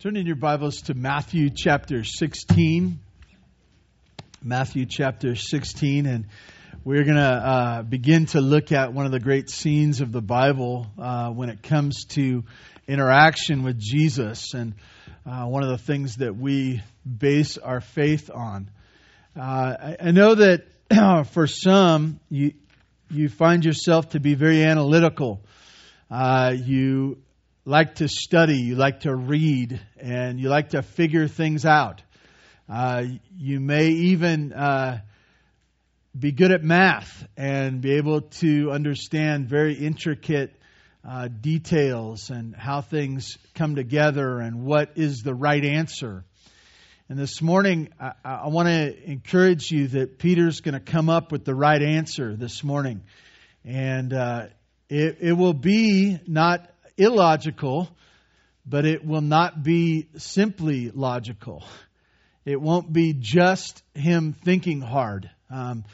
Turn in your Bibles to Matthew chapter 16. Matthew chapter 16, and we're going to uh, begin to look at one of the great scenes of the Bible uh, when it comes to interaction with Jesus, and uh, one of the things that we base our faith on. Uh, I, I, know that for some, you, you find yourself to be very analytical. Uh, you like to study, you like to read, and you like to figure things out. Uh, you may even uh, be good at math and be able to understand very intricate uh, details and how things come together and what is the right answer. And this morning, I, I want to encourage you that Peter's going to come up with the right answer this morning. And uh, it, it will be not illogical, but it will not be simply logical. It won't be just him thinking hard. Um,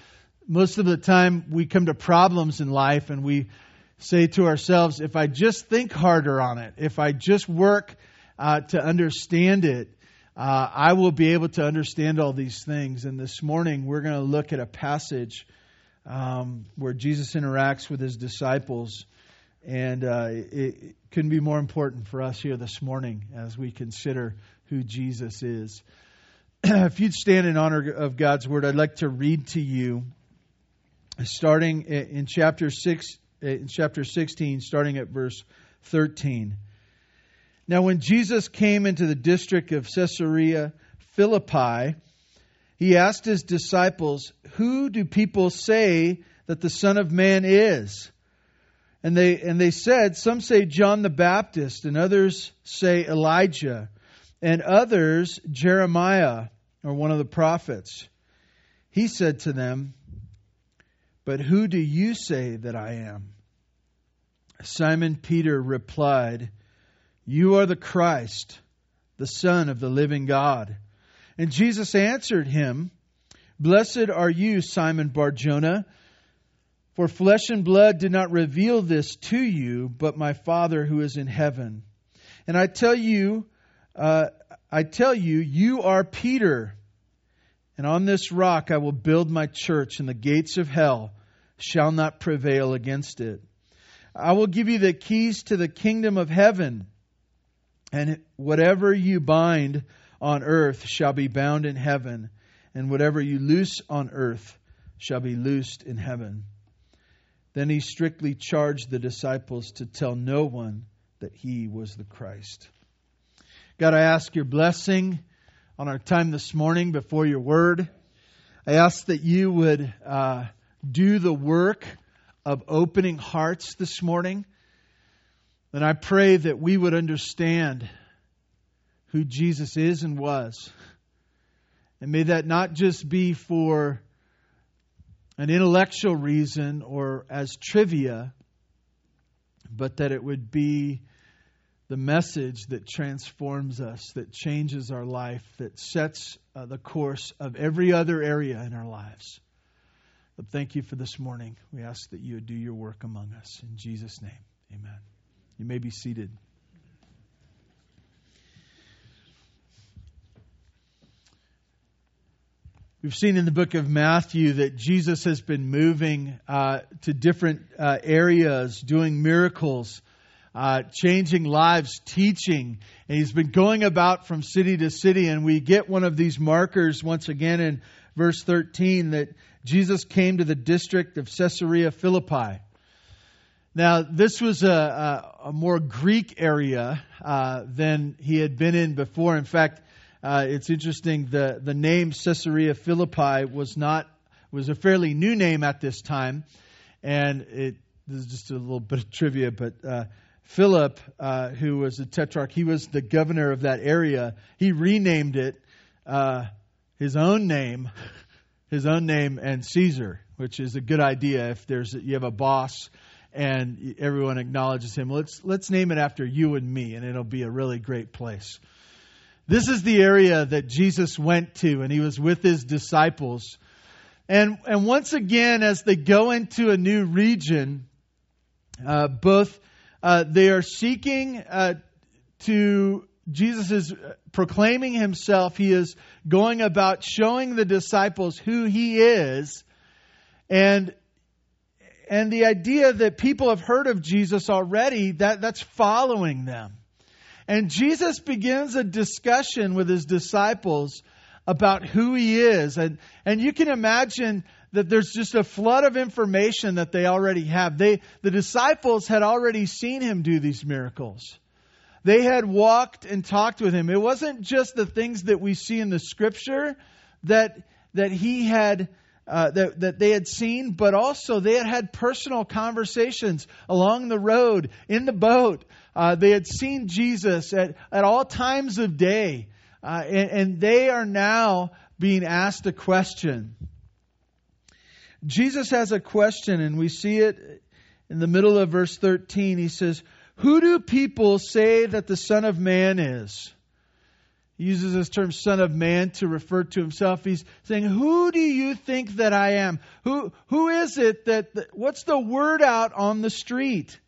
most of the time, we come to problems in life and we say to ourselves, if I just think harder on it, if I just work uh, to understand it, uh, I will be able to understand all these things. And this morning, we're going to look at a passage um, where Jesus interacts with his disciples. And uh, it, couldn't be more important for us here this morning as we consider who Jesus is. if you'd stand in honor of God's word, I'd like to read to you, starting in chapter six, in chapter sixteen, starting at verse thirteen. Now, when Jesus came into the district of Caesarea Philippi, he asked his disciples, "Who do people say that the Son of Man is?" And they, and they said, Some say John the Baptist, and others say Elijah, and others Jeremiah or one of the prophets. He said to them, But who do you say that I am? Simon Peter replied, You are the Christ, the Son of the living God. And Jesus answered him, Blessed are you, Simon Barjona for flesh and blood did not reveal this to you, but my Father who is in heaven. And I tell you, uh, I tell you, you are Peter, and on this rock I will build my church, and the gates of hell shall not prevail against it. I will give you the keys to the kingdom of heaven, and whatever you bind on earth shall be bound in heaven, and whatever you loose on earth shall be loosed in heaven. Then he strictly charged the disciples to tell no one that he was the Christ. God, I ask your blessing on our time this morning before your word. I ask that you would uh, do the work of opening hearts this morning. And I pray that we would understand who Jesus is and was. And may that not just be for an intellectual reason or as trivia, but that it would be the message that transforms us, that changes our life, that sets uh, the course of every other area in our lives. But thank you for this morning. We ask that you would do your work among us. In Jesus' name, amen. You may be seated. We've seen in the book of Matthew that Jesus has been moving uh, to different uh, areas, doing miracles, uh, changing lives, teaching. And he's been going about from city to city. And we get one of these markers once again in verse 13 that Jesus came to the district of Caesarea Philippi. Now, this was a, a, a more Greek area uh, than he had been in before. In fact, uh, it's interesting. The the name Caesarea Philippi was not was a fairly new name at this time, and it this is just a little bit of trivia, but. Uh, Philip, uh, who was a tetrarch, he was the governor of that area. He renamed it uh, his own name, his own name, and Caesar, which is a good idea if there's you have a boss and everyone acknowledges him. Let's let's name it after you and me, and it'll be a really great place. This is the area that Jesus went to, and he was with his disciples. And, and once again, as they go into a new region, uh, both uh, they are seeking uh, to Jesus is proclaiming himself. He is going about showing the disciples who he is. And and the idea that people have heard of Jesus already, that, that's following them. And Jesus begins a discussion with his disciples about who he is. And, and you can imagine that there's just a flood of information that they already have. They, the disciples had already seen him do these miracles. They had walked and talked with him. It wasn't just the things that we see in the scripture that, that he had, uh, that, that they had seen, but also they had had personal conversations along the road, in the boat. Uh, they had seen Jesus at, at all times of day. Uh, and, and they are now being asked a question. Jesus has a question, and we see it in the middle of verse 13. He says, who do people say that the Son of Man is? He uses this term Son of Man to refer to himself. He's saying, Who do you think that I am? Who, who is it that, that, what's the word out on the street?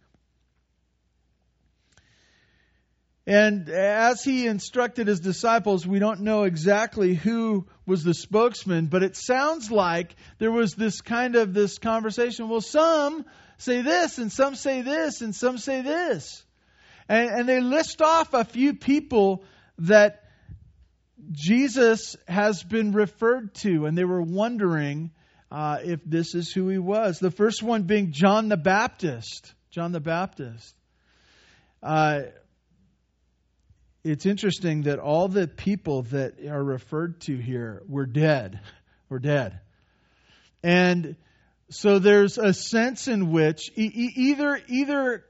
And as he instructed his disciples, we don't know exactly who was the spokesman, but it sounds like there was this kind of this conversation. Well, some say this, and some say this, and some say this. And, and they list off a few people that Jesus has been referred to, and they were wondering uh, if this is who he was. The first one being John the Baptist. John the Baptist. Uh, it's interesting that all the people that are referred to here were dead. Were dead. And so there's a sense in which either either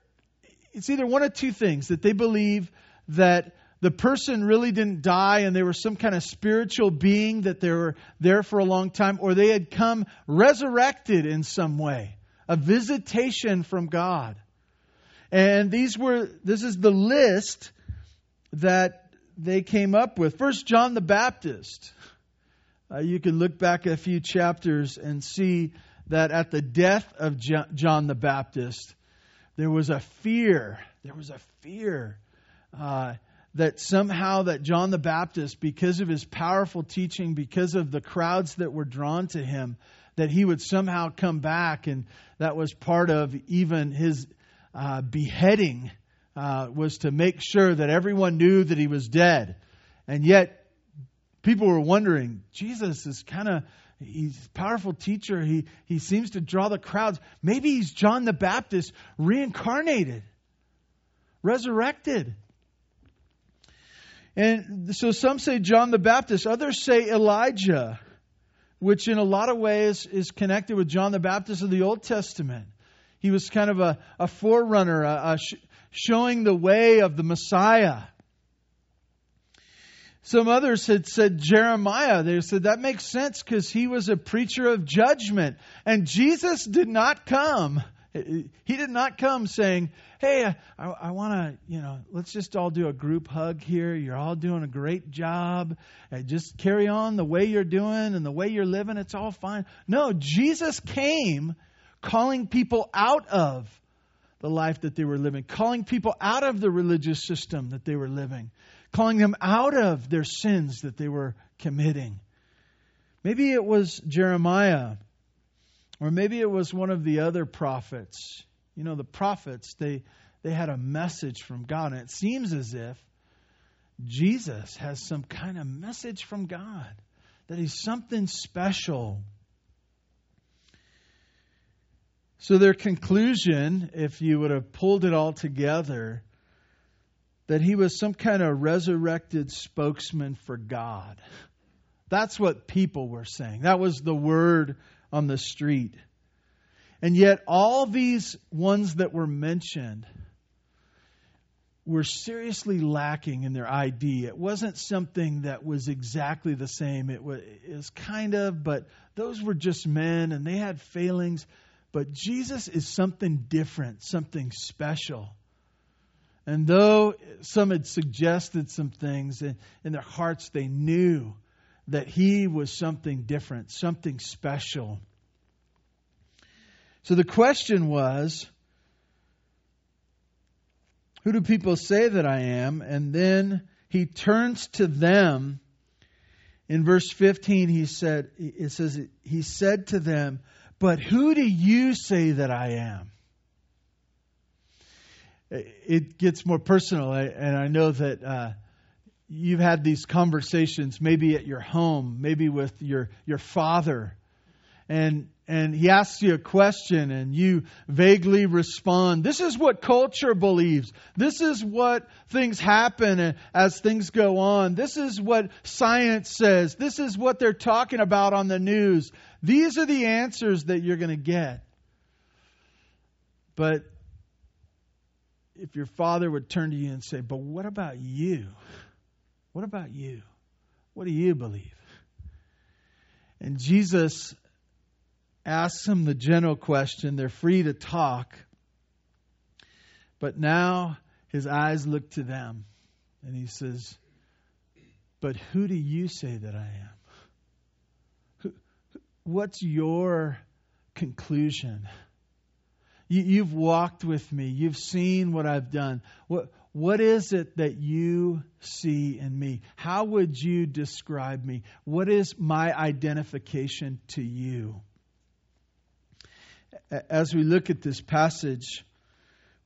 it's either one of two things that they believe that the person really didn't die and they were some kind of spiritual being that they were there for a long time or they had come resurrected in some way a visitation from god and these were this is the list that they came up with first john the baptist uh, you can look back a few chapters and see that at the death of John the Baptist, there was a fear. There was a fear uh, that somehow that John the Baptist, because of his powerful teaching, because of the crowds that were drawn to him, that he would somehow come back, and that was part of even his uh, beheading uh, was to make sure that everyone knew that he was dead, and yet people were wondering, Jesus is kind of he's a powerful teacher. He, he seems to draw the crowds. Maybe he's John the Baptist reincarnated, resurrected. And so some say John the Baptist, others say Elijah, which in a lot of ways is connected with John the Baptist of the Old Testament. He was kind of a, a forerunner, a, a showing the way of the Messiah. Some others had said Jeremiah. They said that makes sense because he was a preacher of judgment. And Jesus did not come. He did not come saying, Hey, I, I want to, you know, let's just all do a group hug here. You're all doing a great job. And just carry on the way you're doing and the way you're living. It's all fine. No, Jesus came calling people out of the life that they were living, calling people out of the religious system that they were living, calling them out of their sins that they were committing. Maybe it was Jeremiah, or maybe it was one of the other prophets. You know, the prophets, they, they had a message from God, and it seems as if Jesus has some kind of message from God, that he's something special. So, their conclusion, if you would have pulled it all together, that he was some kind of resurrected spokesman for God. That's what people were saying. That was the word on the street. And yet, all these ones that were mentioned were seriously lacking in their ID. It wasn't something that was exactly the same. It was, it was kind of, but those were just men and they had failings. But Jesus is something different, something special. And though some had suggested some things in, in their hearts, they knew that he was something different, something special. So the question was who do people say that I am? And then he turns to them. In verse 15, he said, it says, he said to them, But who do you say that I am? It gets more personal, and I know that uh, you've had these conversations maybe at your home, maybe with your, your father, and and he asks you a question and you vaguely respond. This is what culture believes. This is what things happen as things go on. This is what science says. This is what they're talking about on the news. These are the answers that you're going to get. But if your father would turn to you and say, But what about you? What about you? What do you believe? And Jesus asks them the general question. They're free to talk. But now his eyes look to them and he says, But who do you say that I am? What's your conclusion? You, have walked with me. You've seen what I've done. What, what is it that you see in me? How would you describe me? What is my identification to you? As we look at this passage,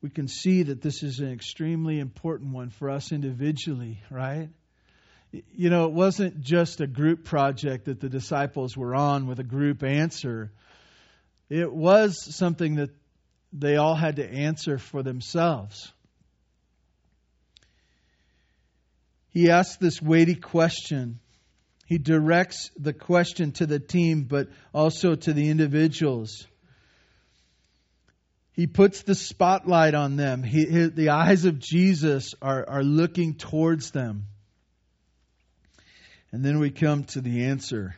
we can see that this is an extremely important one for us individually, right? You know, it wasn't just a group project that the disciples were on with a group answer. It was something that they all had to answer for themselves. He asks this weighty question. He directs the question to the team, but also to the individuals. He puts the spotlight on them. He, his, the eyes of Jesus are, are looking towards them. And then we come to the answer.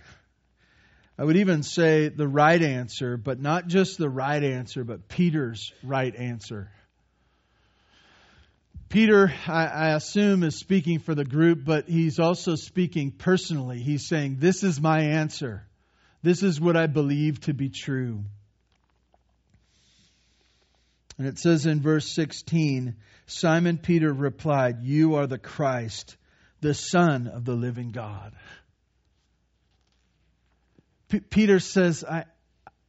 I would even say the right answer, but not just the right answer, but Peter's right answer. Peter, I, I, assume, is speaking for the group, but he's also speaking personally. He's saying, This is my answer. This is what I believe to be true. And it says in verse 16 Simon Peter replied, You are the Christ, the Son of the living God. P- Peter says, I,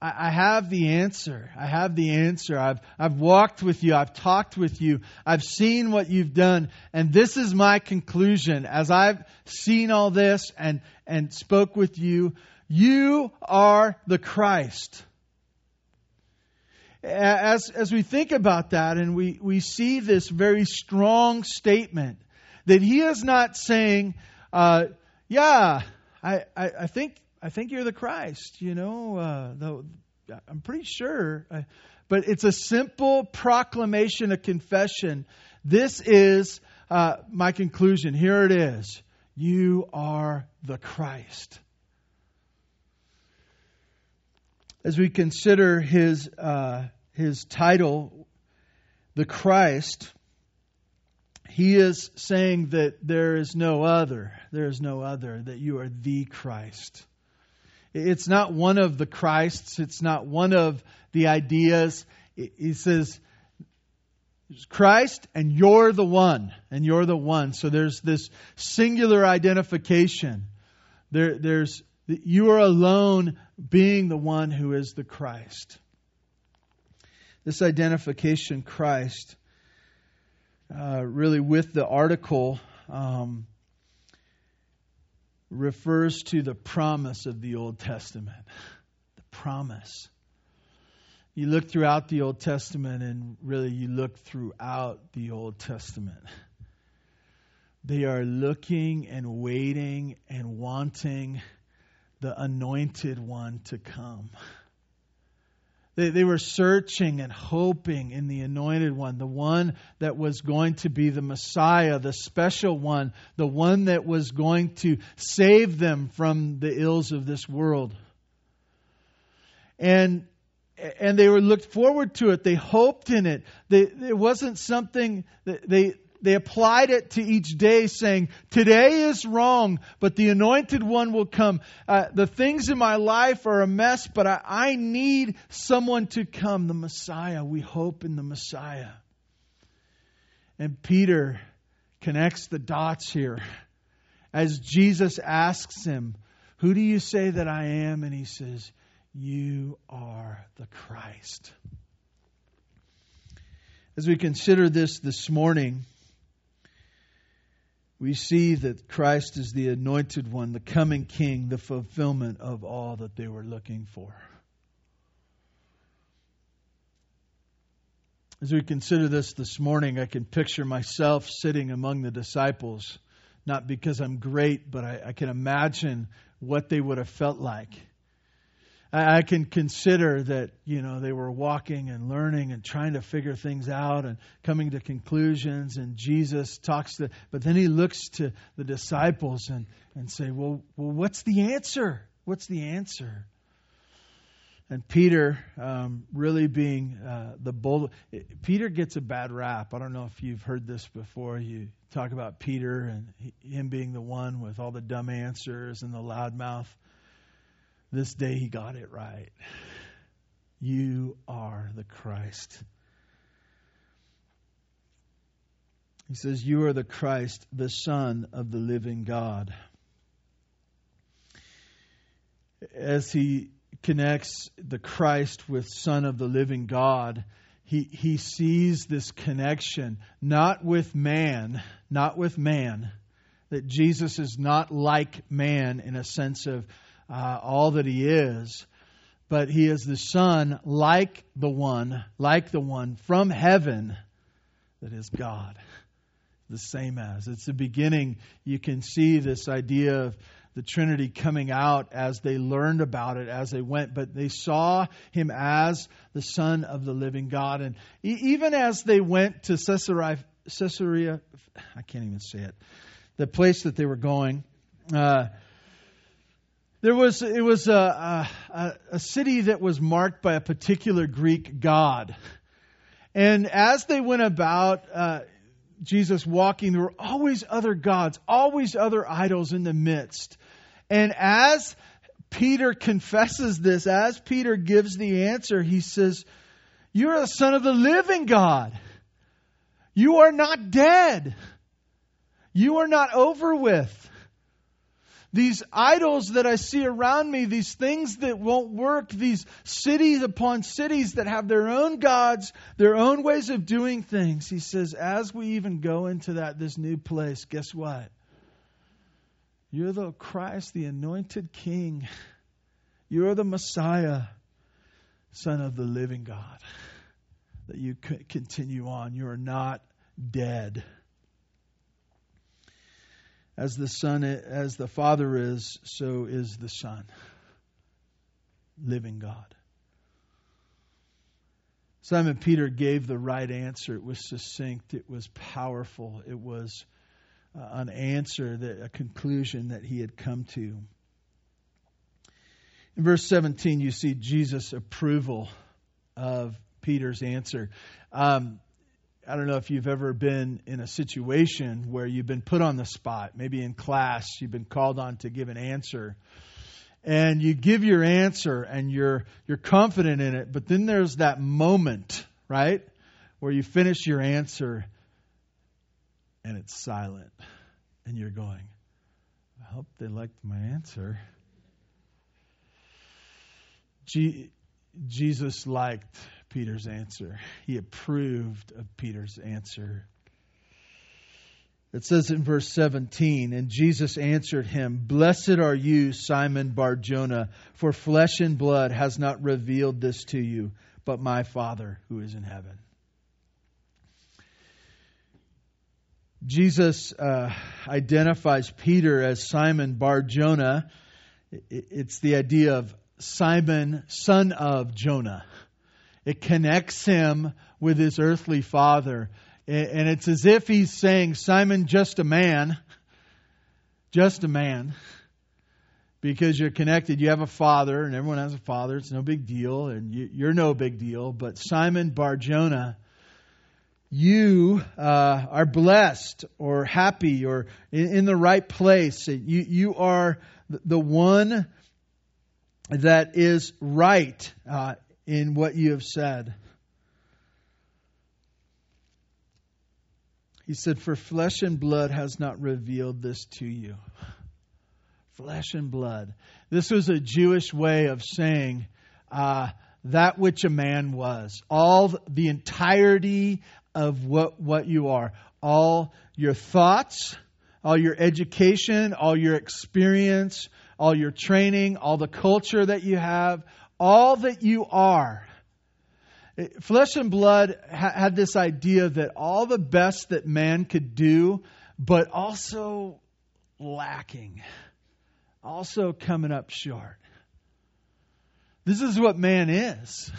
I have the answer. I have the answer. I've, I've walked with you. I've talked with you. I've seen what you've done. And this is my conclusion. As I've seen all this and, and spoke with you, you are the Christ as, as we think about that and we, we see this very strong statement that he is not saying, uh, yeah, I, I, I, think, I think you're the Christ, you know, uh, though, I'm pretty sure. Uh, but it's a simple proclamation, a confession. This is uh, my conclusion. Here it is. You are the Christ. As we consider his uh, his title, the Christ, he is saying that there is no other. There is no other, that you are the Christ. It's not one of the Christs, it's not one of the ideas. He says, Christ, and you're the one, and you're the one. So there's this singular identification. There, there's you are alone being the one who is the Christ. This identification, Christ, uh, really with the article, um, refers to the promise of the Old Testament. The promise. You look throughout the Old Testament, and really you look throughout the Old Testament. They are looking and waiting and wanting the anointed one to come. They, they were searching and hoping in the anointed one, the one that was going to be the Messiah, the special one, the one that was going to save them from the ills of this world. And and they were looked forward to it. They hoped in it. They, it wasn't something that they they applied it to each day, saying, Today is wrong, but the anointed one will come. Uh, the things in my life are a mess, but I, I need someone to come, the Messiah. We hope in the Messiah. And Peter connects the dots here as Jesus asks him, Who do you say that I am? And he says, You are the Christ. As we consider this this morning, we see that Christ is the anointed one, the coming king, the fulfillment of all that they were looking for. As we consider this this morning, I can picture myself sitting among the disciples, not because I'm great, but I, I can imagine what they would have felt like. I, I can consider that, you know, they were walking and learning and trying to figure things out and coming to conclusions, and Jesus talks to, but then he looks to the disciples and, and say, well, well, what's the answer? What's the answer? and Peter um, really being uh, the bold. Peter gets a bad rap. I don't know if you've heard this before. You talk about Peter and him being the one with all the dumb answers and the loud mouth. This day he got it right. You are the Christ. He says, You are the Christ, the Son of the living God. As he connects the Christ with Son of the living God, he, he sees this connection not with man, not with man, that Jesus is not like man in a sense of uh, all that he is, but he is the Son like the one, like the one from heaven that is God. The same as. It's the beginning. You can see this idea of the Trinity coming out as they learned about it as they went, but they saw him as the Son of the living God. And even as they went to Caesarea, Caesarea I can't even say it, the place that they were going, uh, there was it was a, a, a city that was marked by a particular Greek god, and as they went about. Uh, Jesus walking, there were always other gods, always other idols in the midst. And as Peter confesses this, as Peter gives the answer, he says, You are the Son of the living God. You are not dead. You are not over with. These idols that I see around me, these things that won't work, these cities upon cities that have their own gods, their own ways of doing things. He says, as we even go into that, this new place, guess what? You're the Christ, the anointed King. You're the Messiah, Son of the living God. That you continue on. You are not dead. As the Son, as the Father is, so is the Son. Living God. Simon Peter gave the right answer. It was succinct. It was powerful. It was uh, an answer, that, a conclusion that he had come to. In verse 17, you see Jesus' approval of Peter's answer. Um, I don't know if you've ever been in a situation where you've been put on the spot, maybe in class, you've been called on to give an answer. And you give your answer and you're you're confident in it, but then there's that moment, right? Where you finish your answer and it's silent. And you're going, I hope they liked my answer. Jesus liked Peter's answer, he approved of Peter's answer. It says in verse 17, and Jesus answered him, Blessed are you, Simon Barjona, for flesh and blood has not revealed this to you, but my Father who is in heaven. Jesus uh, identifies Peter as Simon Bar Jonah. It's the idea of Simon, son of Jonah. It connects him with his earthly father. And it's as if he's saying, Simon, just a man, just a man, because you're connected. You have a father, and everyone has a father. It's no big deal, and you're no big deal. But Simon Bar Jonah, you uh, are blessed or happy or in, in, the right place. You, you are the one that is right uh, in what you have said. He said, For flesh and blood has not revealed this to you. Flesh and blood. This was a Jewish way of saying uh, that which a man was. All the entirety of what, what you are. All your thoughts, all your education, all your experience, all your training, all the culture that you have, all that you are. Flesh and blood had this idea that all the best that man could do, but also lacking, also coming up short. This is what man is.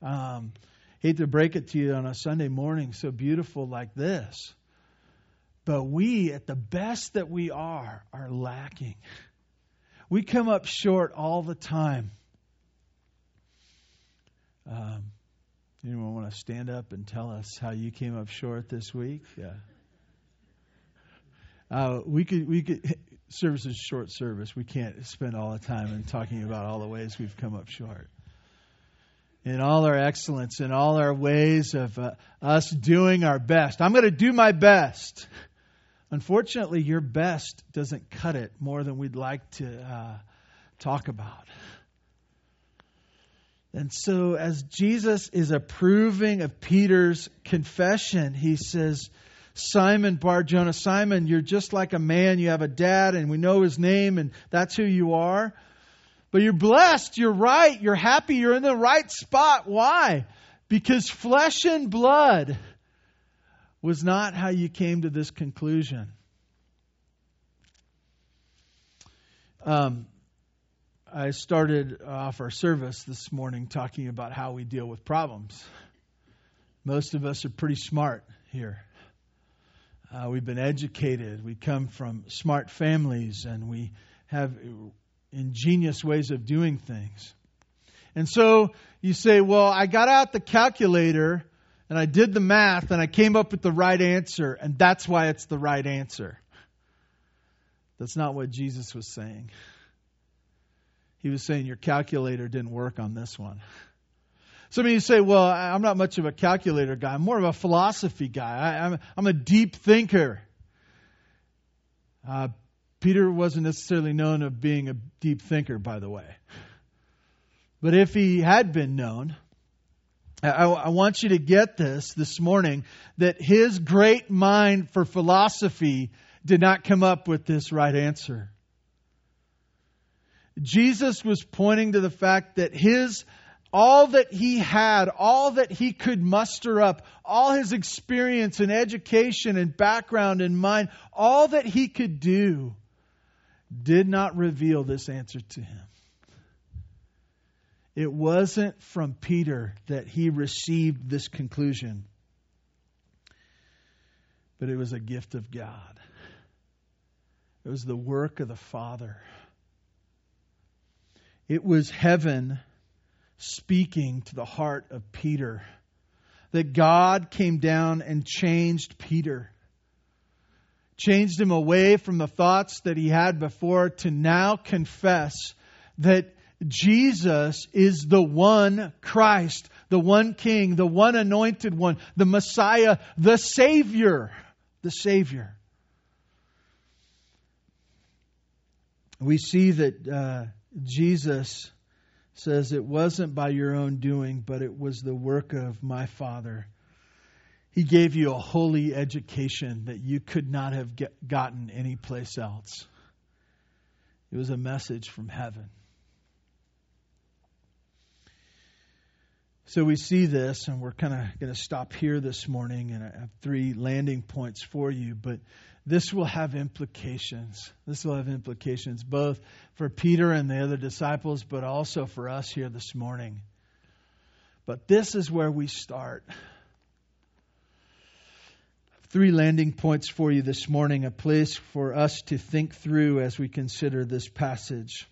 Um, hate to break it to you on a Sunday morning so beautiful like this. But we, at the best that we are, are lacking. We come up short all the time. Um, anyone want to stand up and tell us how you came up short this week? Yeah. Uh, we could we could service is short service. We can't spend all the time in talking about all the ways we've come up short. In all our excellence, in all our ways of uh, us doing our best. I'm going to do my best. Unfortunately, your best doesn't cut it more than we'd like to uh, talk about. And so, as Jesus is approving of Peter's confession, he says, Simon Bar Jonah, Simon, you're just like a man. You have a dad, and we know his name, and that's who you are. But you're blessed. You're right. You're happy. You're in the right spot. Why? Because flesh and blood was not how you came to this conclusion. Um, I started off our service this morning talking about how we deal with problems. Most of us are pretty smart here. Uh, we've been educated. We come from smart families and we have ingenious ways of doing things. And so you say, well, I got out the calculator and I did the math and I came up with the right answer, and that's why it's the right answer. That's not what Jesus was saying. He was saying your calculator didn't work on this one. Some of you say, well, I'm not much of a calculator guy. I'm more of a philosophy guy. I, am I'm a deep thinker. Uh, Peter wasn't necessarily known of being a deep thinker, by the way. But if he had been known, I, I want you to get this this morning that his great mind for philosophy did not come up with this right answer. Jesus was pointing to the fact that his all that he had, all that he could muster up, all his experience and education and background and mind, all that he could do did not reveal this answer to him. It wasn't from Peter that he received this conclusion, but it was a gift of God. It was the work of the Father. It was heaven speaking to the heart of Peter. That God came down and changed Peter. Changed him away from the thoughts that he had before to now confess that Jesus is the one Christ, the one King, the one anointed one, the Messiah, the Savior. The Savior. We see that uh, Jesus says, It wasn't by your own doing, but it was the work of my Father. He gave you a holy education that you could not have get, gotten anyplace else. It was a message from heaven. So we see this, and we're kind of going to stop here this morning, and I have three landing points for you. But this will have implications. This will have implications both for Peter and the other disciples, but also for us here this morning. But this is where we start. Three landing points for you this morning, a place for us to think through as we consider this passage.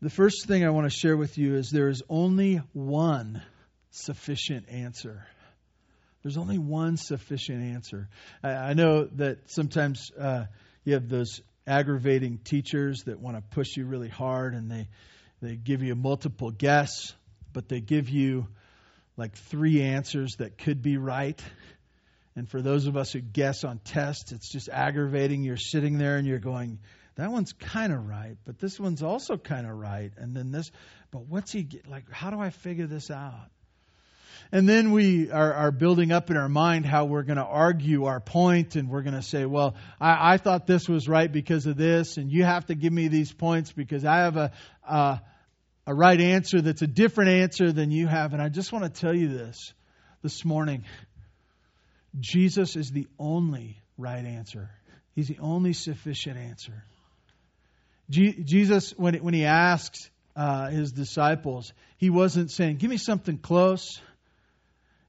The first thing I want to share with you is there is only one sufficient answer. There's only one sufficient answer. I, know that sometimes uh, you have those aggravating teachers that want to push you really hard and they, they give you multiple guess, but they give you like three answers that could be right. And for those of us who guess on tests, it's just aggravating. You're sitting there and you're going, that one's kind of right, but this one's also kind of right. And then this, but what's he get? Like, how do I figure this out? And then we are, are building up in our mind how we're going to argue our point, and we're going to say, well, I, I, thought this was right because of this, and you have to give me these points because I have a, a, a right answer that's a different answer than you have. And I just want to tell you this this morning Jesus is the only right answer, He's the only sufficient answer. Jesus, when, when He asks uh, His disciples, He wasn't saying, Give me something close.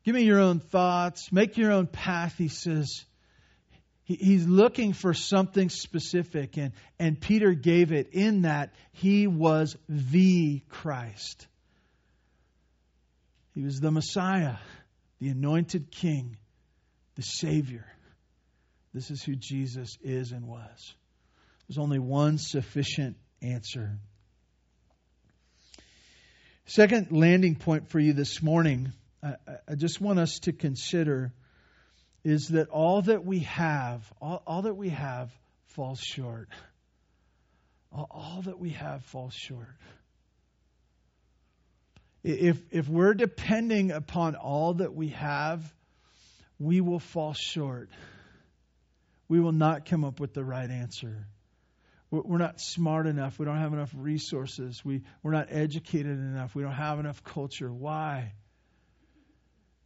Give me your own thoughts. Make your own path, he says. he's looking for something specific, and, and Peter gave it in that he was the Christ. He was the Messiah, the anointed King, the Savior. This is who Jesus is and was. There's only one sufficient answer. Second landing point for you this morning I, I just want us to consider is that all that we have, all, all that we have falls short. All, all that we have falls short. If, if we're depending upon all that we have, we will fall short. We will not come up with the right answer. We're not smart enough. We don't have enough resources. We, we're not educated enough. We don't have enough culture. Why?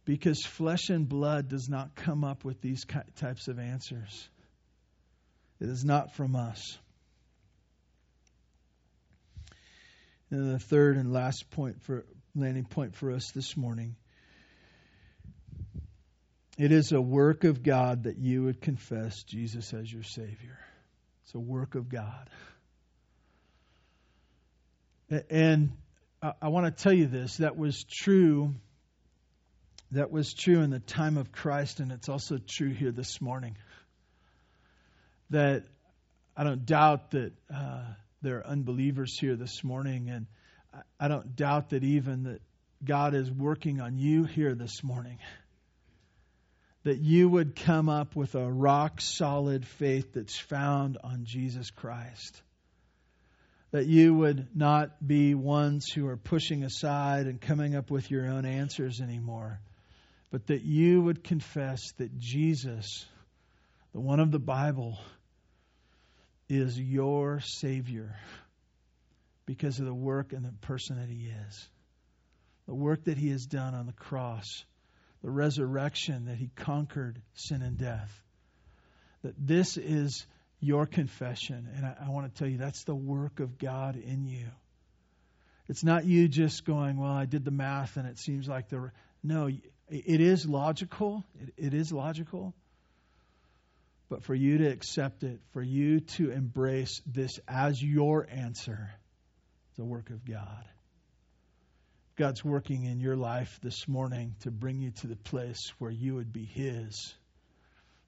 Because flesh and blood does not come up with these types of answers. It is not from us. And the third and last point for landing point for us this morning. It is a work of God that you would confess Jesus as your Savior. It's a work of God. And I want to tell you this that was true that was true in the time of Christ, and it's also true here this morning. That I don't doubt that uh, there are unbelievers here this morning, and I don't doubt that even that God is working on you here this morning. That you would come up with a rock solid faith that's found on Jesus Christ. That you would not be ones who are pushing aside and coming up with your own answers anymore but that you would confess that Jesus, the one of the Bible, is your Savior because of the work and the person that He is. The work that He has done on the cross, the resurrection that He conquered sin and death. That this is your confession. And I, I want to tell you, that's the work of God in you. It's not you just going, well, I did the math and it seems like the. No, it is logical. It, is logical. But for you to accept it, for you to embrace this as your answer, the work of God. God's working in your life this morning to bring you to the place where you would be His,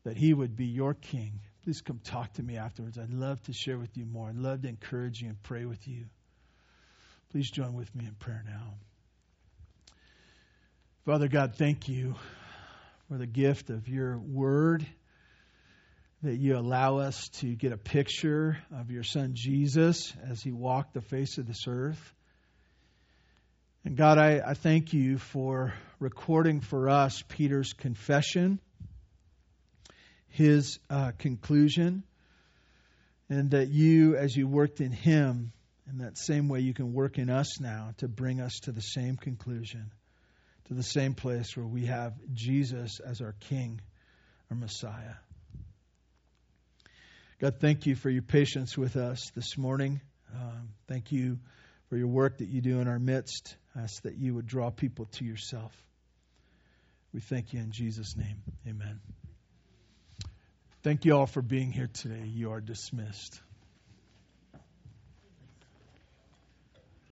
that He would be your King. Please come talk to me afterwards. I'd love to share with you more. I'd love to encourage you and pray with you. Please join with me in prayer now. Father God, thank you for the gift of your word, that you allow us to get a picture of your son Jesus as he walked the face of this earth. And God, I, I thank you for recording for us Peter's confession, his uh, conclusion, and that you, as you worked in him, in that same way you can work in us now to bring us to the same conclusion to the same place where we have Jesus as our King, our Messiah. God, thank you for your patience with us this morning. Um, thank you for your work that you do in our midst. I ask that you would draw people to yourself. We thank you in Jesus' name. Amen. Thank you all for being here today. You are dismissed.